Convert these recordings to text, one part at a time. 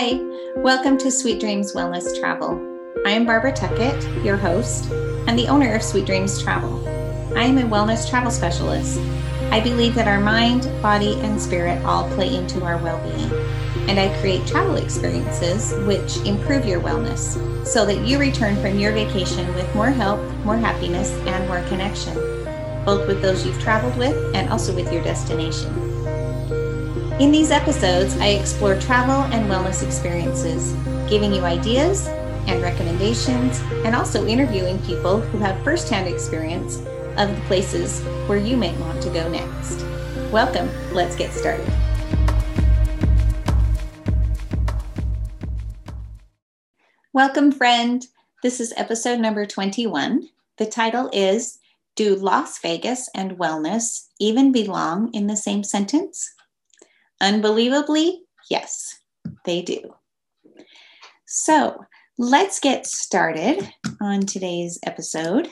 Hi, welcome to Sweet Dreams Wellness Travel. I am Barbara Tuckett, your host, and the owner of Sweet Dreams Travel. I am a wellness travel specialist. I believe that our mind, body, and spirit all play into our well being, and I create travel experiences which improve your wellness so that you return from your vacation with more health, more happiness, and more connection, both with those you've traveled with and also with your destination. In these episodes, I explore travel and wellness experiences, giving you ideas and recommendations, and also interviewing people who have firsthand experience of the places where you may want to go next. Welcome, let's get started. Welcome, friend. This is episode number 21. The title is Do Las Vegas and Wellness Even Belong in the Same Sentence? Unbelievably, yes, they do. So let's get started on today's episode.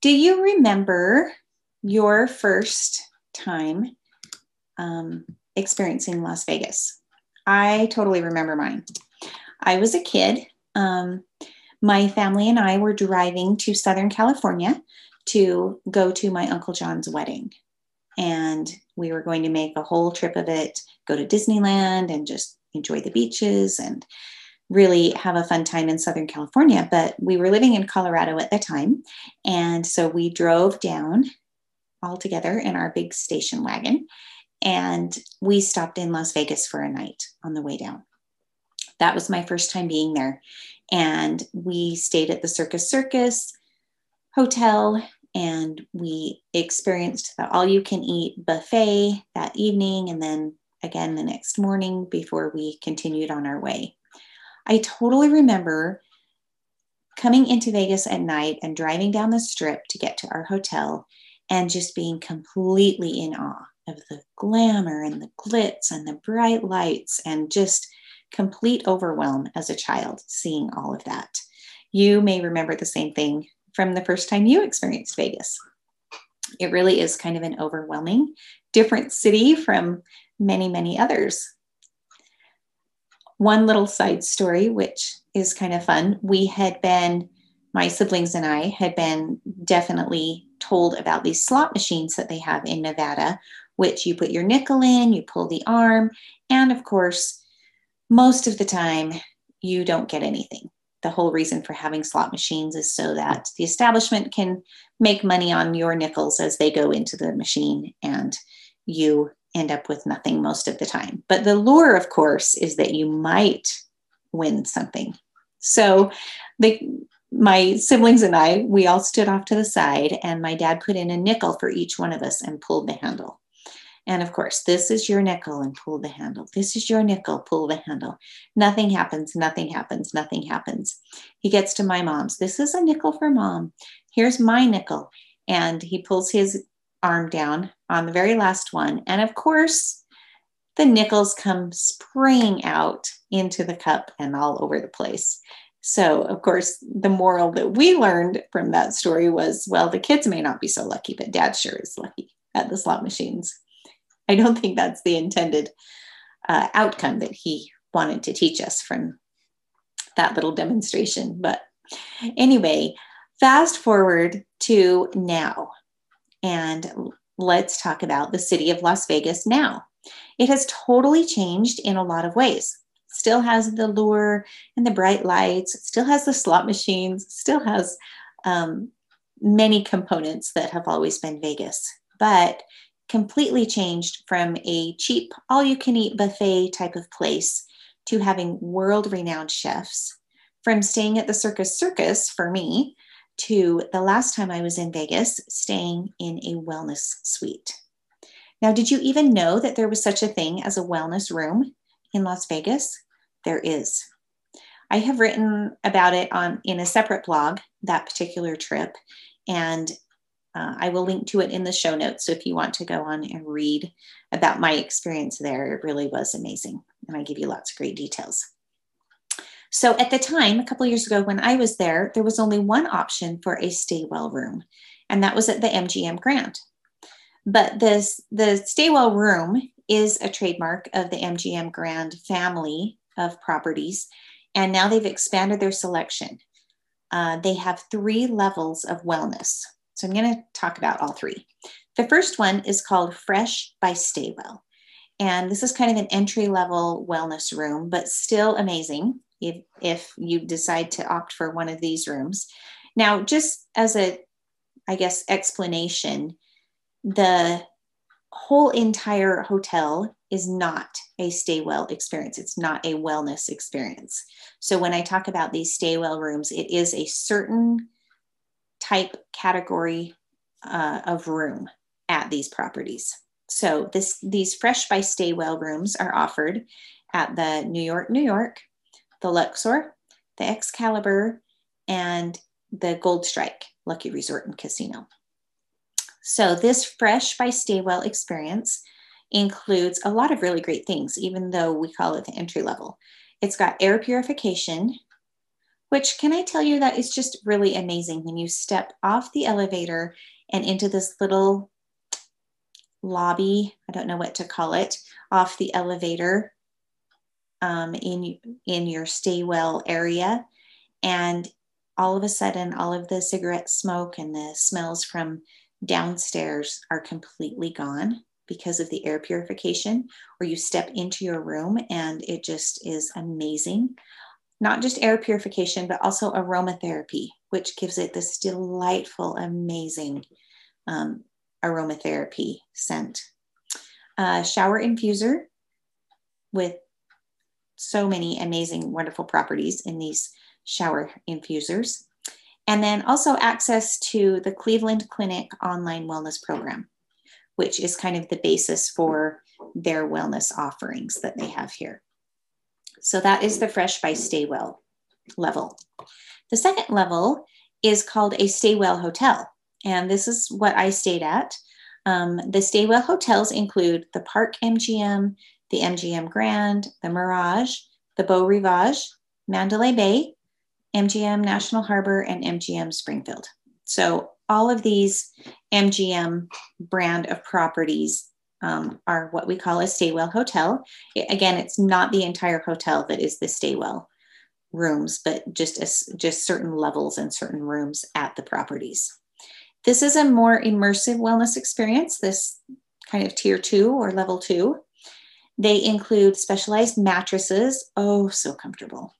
Do you remember your first time um, experiencing Las Vegas? I totally remember mine. I was a kid. Um, my family and I were driving to Southern California to go to my Uncle John's wedding and we were going to make a whole trip of it, go to Disneyland and just enjoy the beaches and really have a fun time in Southern California. But we were living in Colorado at the time. And so we drove down all together in our big station wagon and we stopped in Las Vegas for a night on the way down. That was my first time being there. And we stayed at the Circus Circus Hotel and we experienced the all you can eat buffet that evening and then again the next morning before we continued on our way. I totally remember coming into Vegas at night and driving down the strip to get to our hotel and just being completely in awe of the glamour and the glitz and the bright lights and just complete overwhelm as a child seeing all of that. You may remember the same thing from the first time you experienced Vegas. It really is kind of an overwhelming, different city from many, many others. One little side story, which is kind of fun, we had been, my siblings and I had been definitely told about these slot machines that they have in Nevada, which you put your nickel in, you pull the arm, and of course, most of the time, you don't get anything the whole reason for having slot machines is so that the establishment can make money on your nickels as they go into the machine and you end up with nothing most of the time. But the lure, of course, is that you might win something. So the my siblings and I, we all stood off to the side, and my dad put in a nickel for each one of us and pulled the handle. And of course, this is your nickel and pull the handle. This is your nickel, pull the handle. Nothing happens, nothing happens, nothing happens. He gets to my mom's. This is a nickel for mom. Here's my nickel. And he pulls his arm down on the very last one. And of course, the nickels come spraying out into the cup and all over the place. So, of course, the moral that we learned from that story was well, the kids may not be so lucky, but dad sure is lucky at the slot machines. I don't think that's the intended uh, outcome that he wanted to teach us from that little demonstration. But anyway, fast forward to now, and let's talk about the city of Las Vegas now. It has totally changed in a lot of ways. Still has the lure and the bright lights, still has the slot machines, still has um, many components that have always been Vegas. But completely changed from a cheap, all you can eat buffet type of place to having world renowned chefs, from staying at the Circus Circus for me to the last time I was in Vegas, staying in a wellness suite. Now, did you even know that there was such a thing as a wellness room in Las Vegas? There is. I have written about it on in a separate blog that particular trip and uh, I will link to it in the show notes. So if you want to go on and read about my experience there, it really was amazing. And I give you lots of great details. So at the time, a couple years ago when I was there, there was only one option for a stay well room, and that was at the MGM Grand. But this the stay well room is a trademark of the MGM Grand family of properties. And now they've expanded their selection. Uh, they have three levels of wellness. So I'm going to talk about all three. The first one is called Fresh by Staywell. And this is kind of an entry level wellness room, but still amazing if, if you decide to opt for one of these rooms. Now, just as a, I guess, explanation, the whole entire hotel is not a stay well experience. It's not a wellness experience. So when I talk about these stay well rooms, it is a certain type category uh, of room at these properties. So this these fresh by stay well rooms are offered at the New York, New York, the Luxor, the Excalibur, and the Gold Strike Lucky Resort and Casino. So, this Fresh by Staywell experience includes a lot of really great things, even though we call it the entry level. It's got air purification, which can I tell you that is just really amazing when you step off the elevator and into this little lobby, I don't know what to call it, off the elevator um, in, in your Staywell area. And all of a sudden, all of the cigarette smoke and the smells from downstairs are completely gone because of the air purification, or you step into your room and it just is amazing. Not just air purification, but also aromatherapy, which gives it this delightful, amazing um, aromatherapy scent. Shower infuser with so many amazing, wonderful properties in these shower infusers and then also access to the Cleveland Clinic online wellness program, which is kind of the basis for their wellness offerings that they have here. So that is the Fresh by Staywell level. The second level is called a Staywell Hotel. And this is what I stayed at. Um, the Staywell hotels include the Park MGM, the MGM Grand, the Mirage, the Beau Rivage, Mandalay Bay, MGM National Harbor, and MGM Springfield. So all of these MGM brand of properties um, are what we call a Staywell hotel. It, again, it's not the entire hotel that is the Staywell rooms, but just just certain levels and certain rooms at the properties. This is a more immersive wellness experience. This kind of tier two or level two. They include specialized mattresses. Oh, so comfortable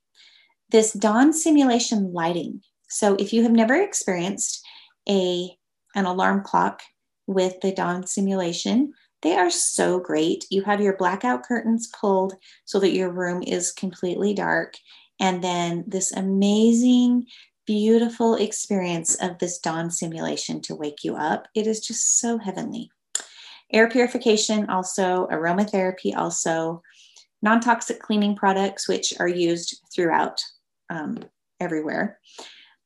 this dawn simulation lighting. So if you have never experienced a an alarm clock with the dawn simulation, they are so great. You have your blackout curtains pulled so that your room is completely dark. And then this amazing, beautiful experience of this dawn simulation to wake you up. It is just so heavenly. Air purification, also, aromatherapy, also, non toxic cleaning products, which are used throughout um, everywhere.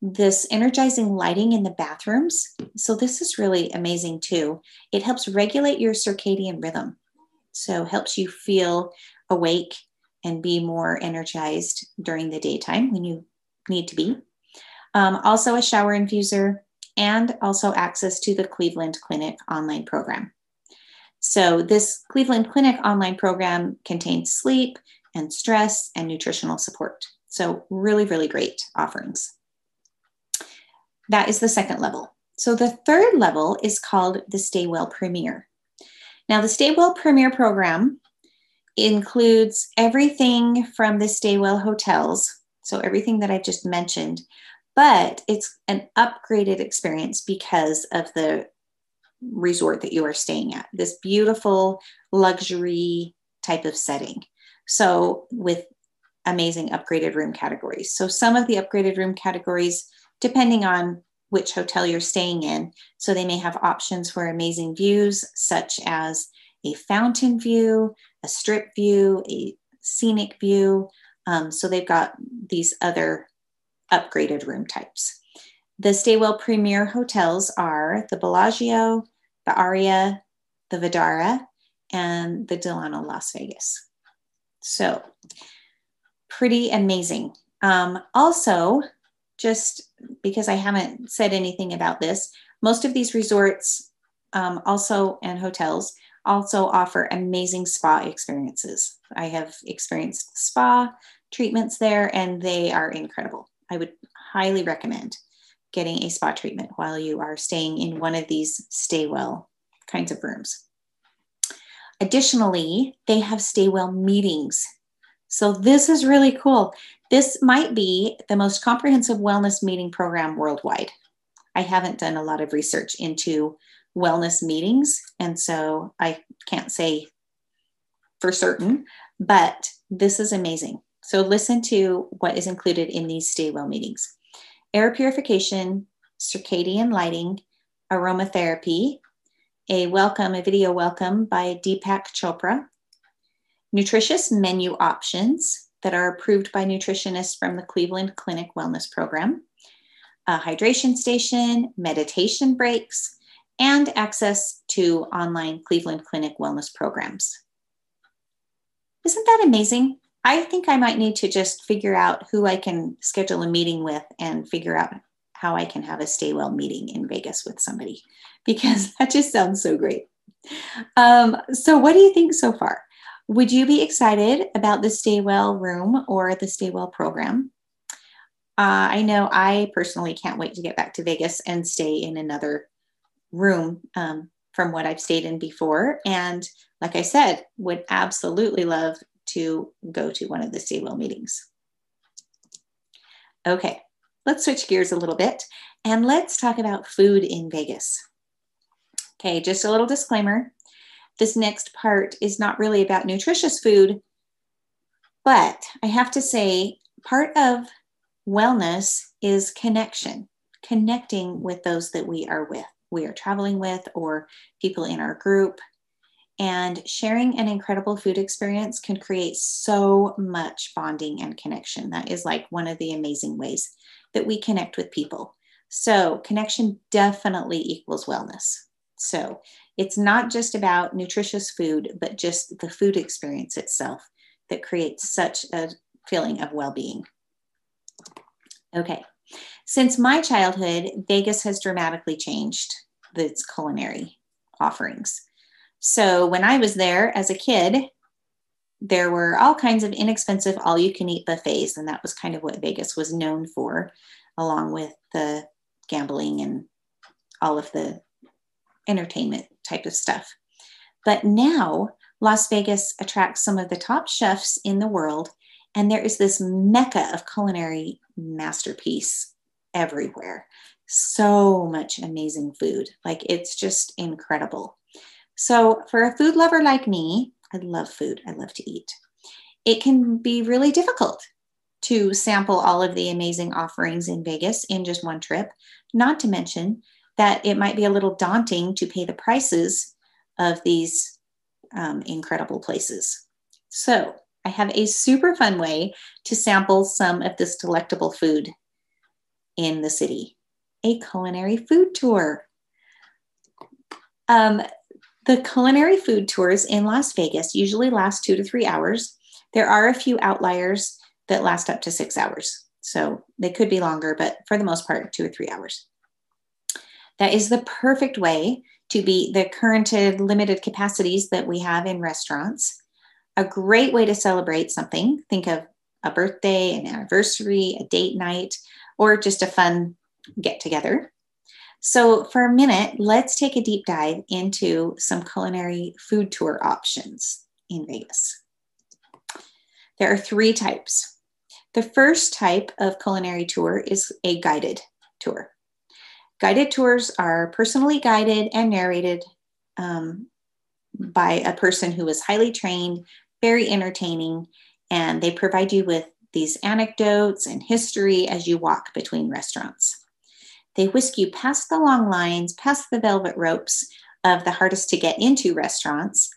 This energizing lighting in the bathrooms. So, this is really amazing too. It helps regulate your circadian rhythm. So, helps you feel awake and be more energized during the daytime when you need to be. Um, also, a shower infuser and also access to the Cleveland Clinic online program. So, this Cleveland Clinic online program contains sleep and stress and nutritional support. So, really, really great offerings. That is the second level. So, the third level is called the Staywell Premier. Now, the Staywell Premier program includes everything from the Staywell hotels, so everything that I just mentioned, but it's an upgraded experience because of the resort that you are staying at, this beautiful luxury type of setting. So, with amazing upgraded room categories. So some of the upgraded room categories, depending on which hotel you're staying in, so they may have options for amazing views, such as a fountain view, a strip view, a scenic view. Um, so they've got these other upgraded room types. The Staywell Premier hotels are the Bellagio, the Aria, the Vdara, and the Delano Las Vegas. So pretty amazing. Um, also, just because I haven't said anything about this, most of these resorts um, also and hotels also offer amazing spa experiences. I have experienced spa treatments there and they are incredible. I would highly recommend getting a spa treatment while you are staying in one of these stay well kinds of rooms. Additionally, they have stay well meetings. So this is really cool. This might be the most comprehensive wellness meeting program worldwide. I haven't done a lot of research into wellness meetings, and so I can't say for certain, but this is amazing. So listen to what is included in these stay well meetings air purification, circadian lighting, aromatherapy, a welcome, a video welcome by Deepak Chopra, nutritious menu options that are approved by nutritionists from the Cleveland Clinic Wellness Program, a hydration station, meditation breaks, and access to online Cleveland Clinic wellness programs. Isn't that amazing? I think I might need to just figure out who I can schedule a meeting with and figure out how I can have a stay well meeting in Vegas with somebody because that just sounds so great. Um, so, what do you think so far? Would you be excited about the Stay Well room or the Stay Well program? Uh, I know I personally can't wait to get back to Vegas and stay in another room um, from what I've stayed in before. And like I said, would absolutely love to go to one of the Stay Well meetings. Okay, let's switch gears a little bit and let's talk about food in Vegas. Okay, just a little disclaimer. This next part is not really about nutritious food, but I have to say, part of wellness is connection, connecting with those that we are with, we are traveling with, or people in our group. And sharing an incredible food experience can create so much bonding and connection. That is like one of the amazing ways that we connect with people. So, connection definitely equals wellness. So, it's not just about nutritious food, but just the food experience itself that creates such a feeling of well being. Okay, since my childhood, Vegas has dramatically changed its culinary offerings. So when I was there as a kid, there were all kinds of inexpensive all you can eat buffets and that was kind of what Vegas was known for along with the gambling and all of the entertainment type of stuff. But now Las Vegas attracts some of the top chefs in the world and there is this mecca of culinary masterpiece everywhere. So much amazing food. Like it's just incredible. So, for a food lover like me, I love food, I love to eat. It can be really difficult to sample all of the amazing offerings in Vegas in just one trip, not to mention that it might be a little daunting to pay the prices of these um, incredible places. So, I have a super fun way to sample some of this delectable food in the city a culinary food tour. Um, the culinary food tours in Las Vegas usually last two to three hours. There are a few outliers that last up to six hours. So they could be longer, but for the most part, two or three hours. That is the perfect way to beat the current limited capacities that we have in restaurants. A great way to celebrate something. Think of a birthday, an anniversary, a date night, or just a fun get together. So, for a minute, let's take a deep dive into some culinary food tour options in Vegas. There are three types. The first type of culinary tour is a guided tour. Guided tours are personally guided and narrated um, by a person who is highly trained, very entertaining, and they provide you with these anecdotes and history as you walk between restaurants. They whisk you past the long lines, past the velvet ropes of the hardest to get into restaurants,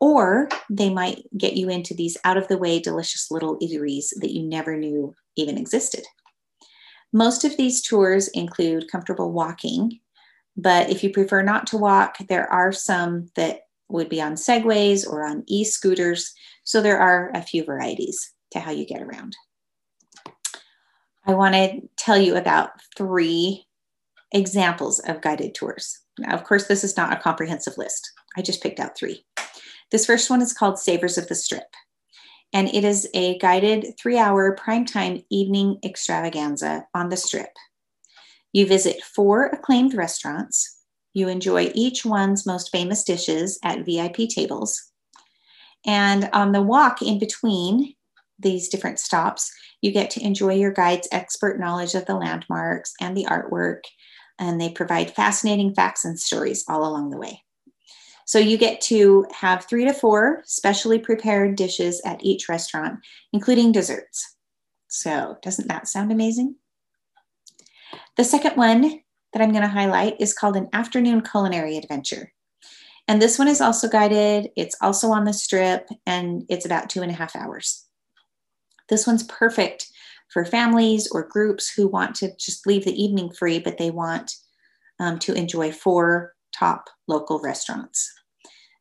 or they might get you into these out of the way, delicious little eateries that you never knew even existed. Most of these tours include comfortable walking, but if you prefer not to walk, there are some that would be on segways or on e scooters. So there are a few varieties to how you get around. I want to tell you about three examples of guided tours. Now, of course, this is not a comprehensive list. I just picked out three. This first one is called Savors of the Strip, and it is a guided three hour primetime evening extravaganza on the Strip. You visit four acclaimed restaurants. You enjoy each one's most famous dishes at VIP tables. And on the walk in between these different stops, you get to enjoy your guide's expert knowledge of the landmarks and the artwork, and they provide fascinating facts and stories all along the way. So you get to have three to four specially prepared dishes at each restaurant, including desserts. So, doesn't that sound amazing? The second one that I'm going to highlight is called an afternoon culinary adventure. And this one is also guided, it's also on the strip, and it's about two and a half hours. This one's perfect for families or groups who want to just leave the evening free, but they want um, to enjoy four top local restaurants.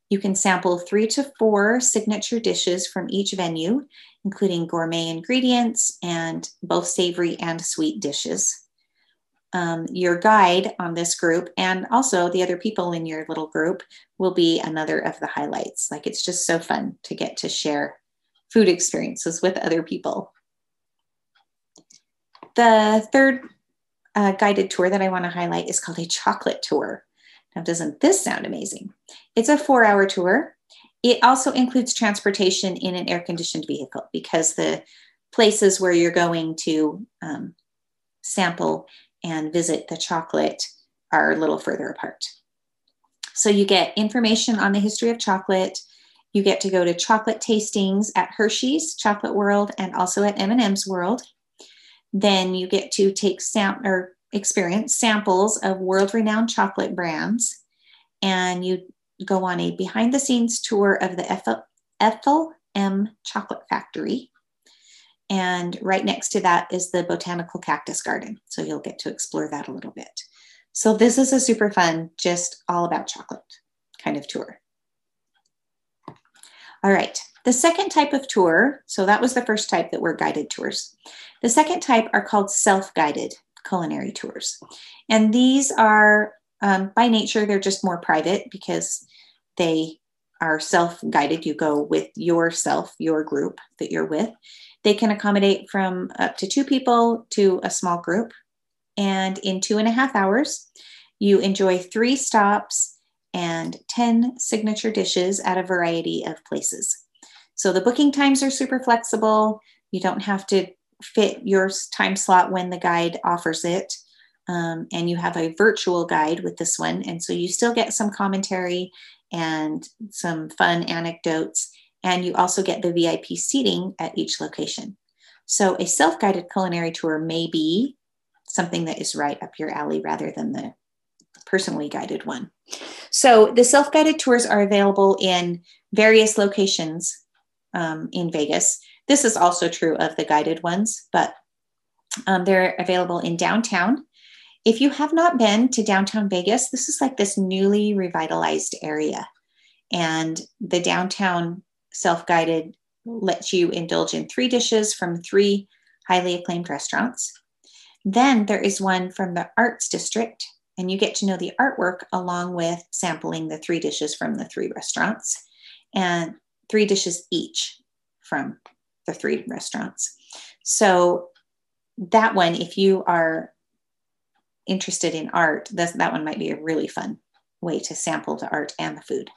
You can sample three to four signature dishes from each venue, including gourmet ingredients and both savory and sweet dishes. Um, your guide on this group and also the other people in your little group will be another of the highlights. Like it's just so fun to get to share food experiences with other people. The third uh, guided tour that I want to highlight is called a chocolate tour. Now, doesn't this sound amazing? It's a four hour tour. It also includes transportation in an air conditioned vehicle because the places where you're going to um, sample and visit the chocolate are a little further apart. So you get information on the history of chocolate, you get to go to chocolate tastings at Hershey's Chocolate World and also at M&M's World. Then you get to take sam- or experience samples of world-renowned chocolate brands, and you go on a behind-the-scenes tour of the Ethel M Chocolate Factory. And right next to that is the Botanical Cactus Garden. So you'll get to explore that a little bit. So this is a super fun, just all about chocolate kind of tour. All right, the second type of tour, so that was the first type that were guided tours. The second type are called self-guided culinary tours. And these are, um, by nature, they're just more private because they are self-guided. You go with yourself, your group that you're with. They can accommodate from up to two people to a small group. And in two and a half hours, you enjoy three stops and 10 signature dishes at a variety of places. So the booking times are super flexible. You don't have to fit your time slot when the guide offers it. Um, and you have a virtual guide with this one. And so you still get some commentary and some fun anecdotes. And you also get the VIP seating at each location. So a self guided culinary tour may be something that is right up your alley rather than the personally guided one. So the self guided tours are available in various locations um, in Vegas. This is also true of the guided ones, but um, they're available in downtown. If you have not been to downtown Vegas, this is like this newly revitalized area. And the downtown self guided lets you indulge in three dishes from three highly acclaimed restaurants. Then there is one from the Arts District and you get to know the artwork along with sampling the three dishes from the three restaurants and three dishes each from the three restaurants. So that one, if you are interested in art, that, one might be a really fun way to sample the art and the food.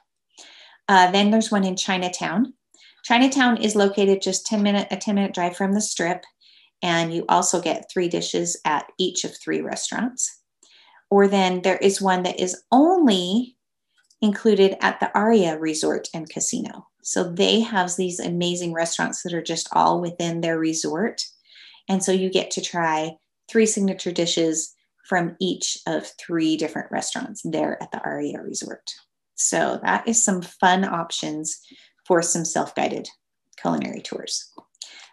Uh, then there's one in Chinatown. Chinatown is located just 10 minute, a 10 minute drive from the strip. And you also get three dishes at each of three restaurants or then there is one that is only included at the Aria Resort and Casino. So they have these amazing restaurants that are just all within their resort. And so you get to try three signature dishes from each of three different restaurants there at the Aria Resort. So that is some fun options for some self guided culinary tours.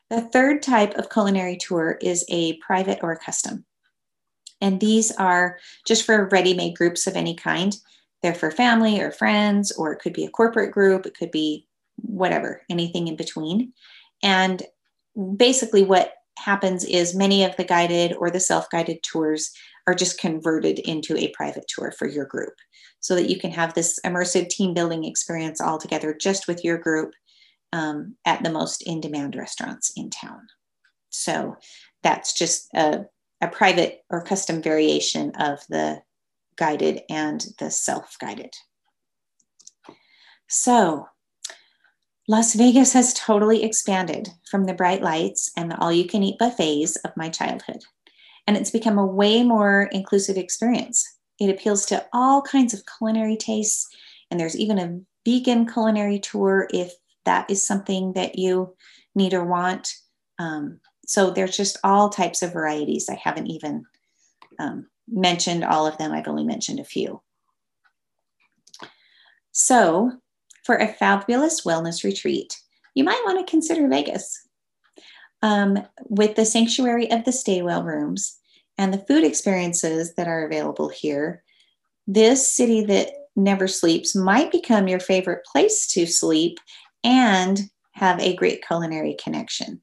The third type of culinary tour is a private or custom. And these are just for ready made groups of any kind. They're for family or friends, or it could be a corporate group, it could be whatever, anything in between. And basically, what happens is many of the guided or the self guided tours are just converted into a private tour for your group so that you can have this immersive team building experience all together just with your group um, at the most in demand restaurants in town. So that's just a, a private or custom variation of the guided and the self guided. So, Las Vegas has totally expanded from the bright lights and the all you can eat buffets of my childhood. And it's become a way more inclusive experience. It appeals to all kinds of culinary tastes, and there's even a vegan culinary tour if that is something that you need or want. Um, so there's just all types of varieties. I haven't even um, mentioned all of them, I've only mentioned a few. So, for a fabulous wellness retreat, you might want to consider Vegas. Um, with the sanctuary of the Staywell rooms and the food experiences that are available here, this city that never sleeps might become your favorite place to sleep and have a great culinary connection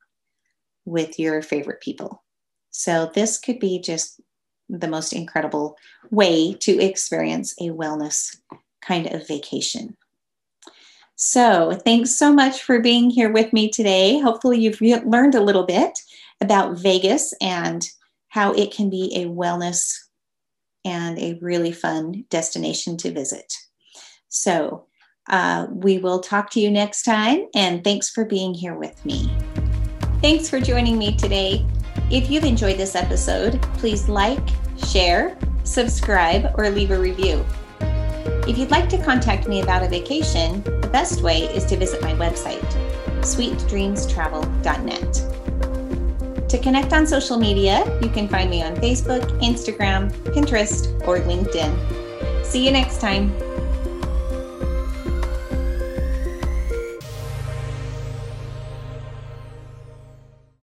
with your favorite people. So, this could be just the most incredible way to experience a wellness kind of vacation. So, thanks so much for being here with me today. Hopefully, you've re- learned a little bit about Vegas and how it can be a wellness and a really fun destination to visit. So, uh, we will talk to you next time, and thanks for being here with me. Thanks for joining me today. If you've enjoyed this episode, please like, share, subscribe, or leave a review. If you'd like to contact me about a vacation, the best way is to visit my website, sweetdreamstravel.net. To connect on social media, you can find me on Facebook, Instagram, Pinterest, or LinkedIn. See you next time.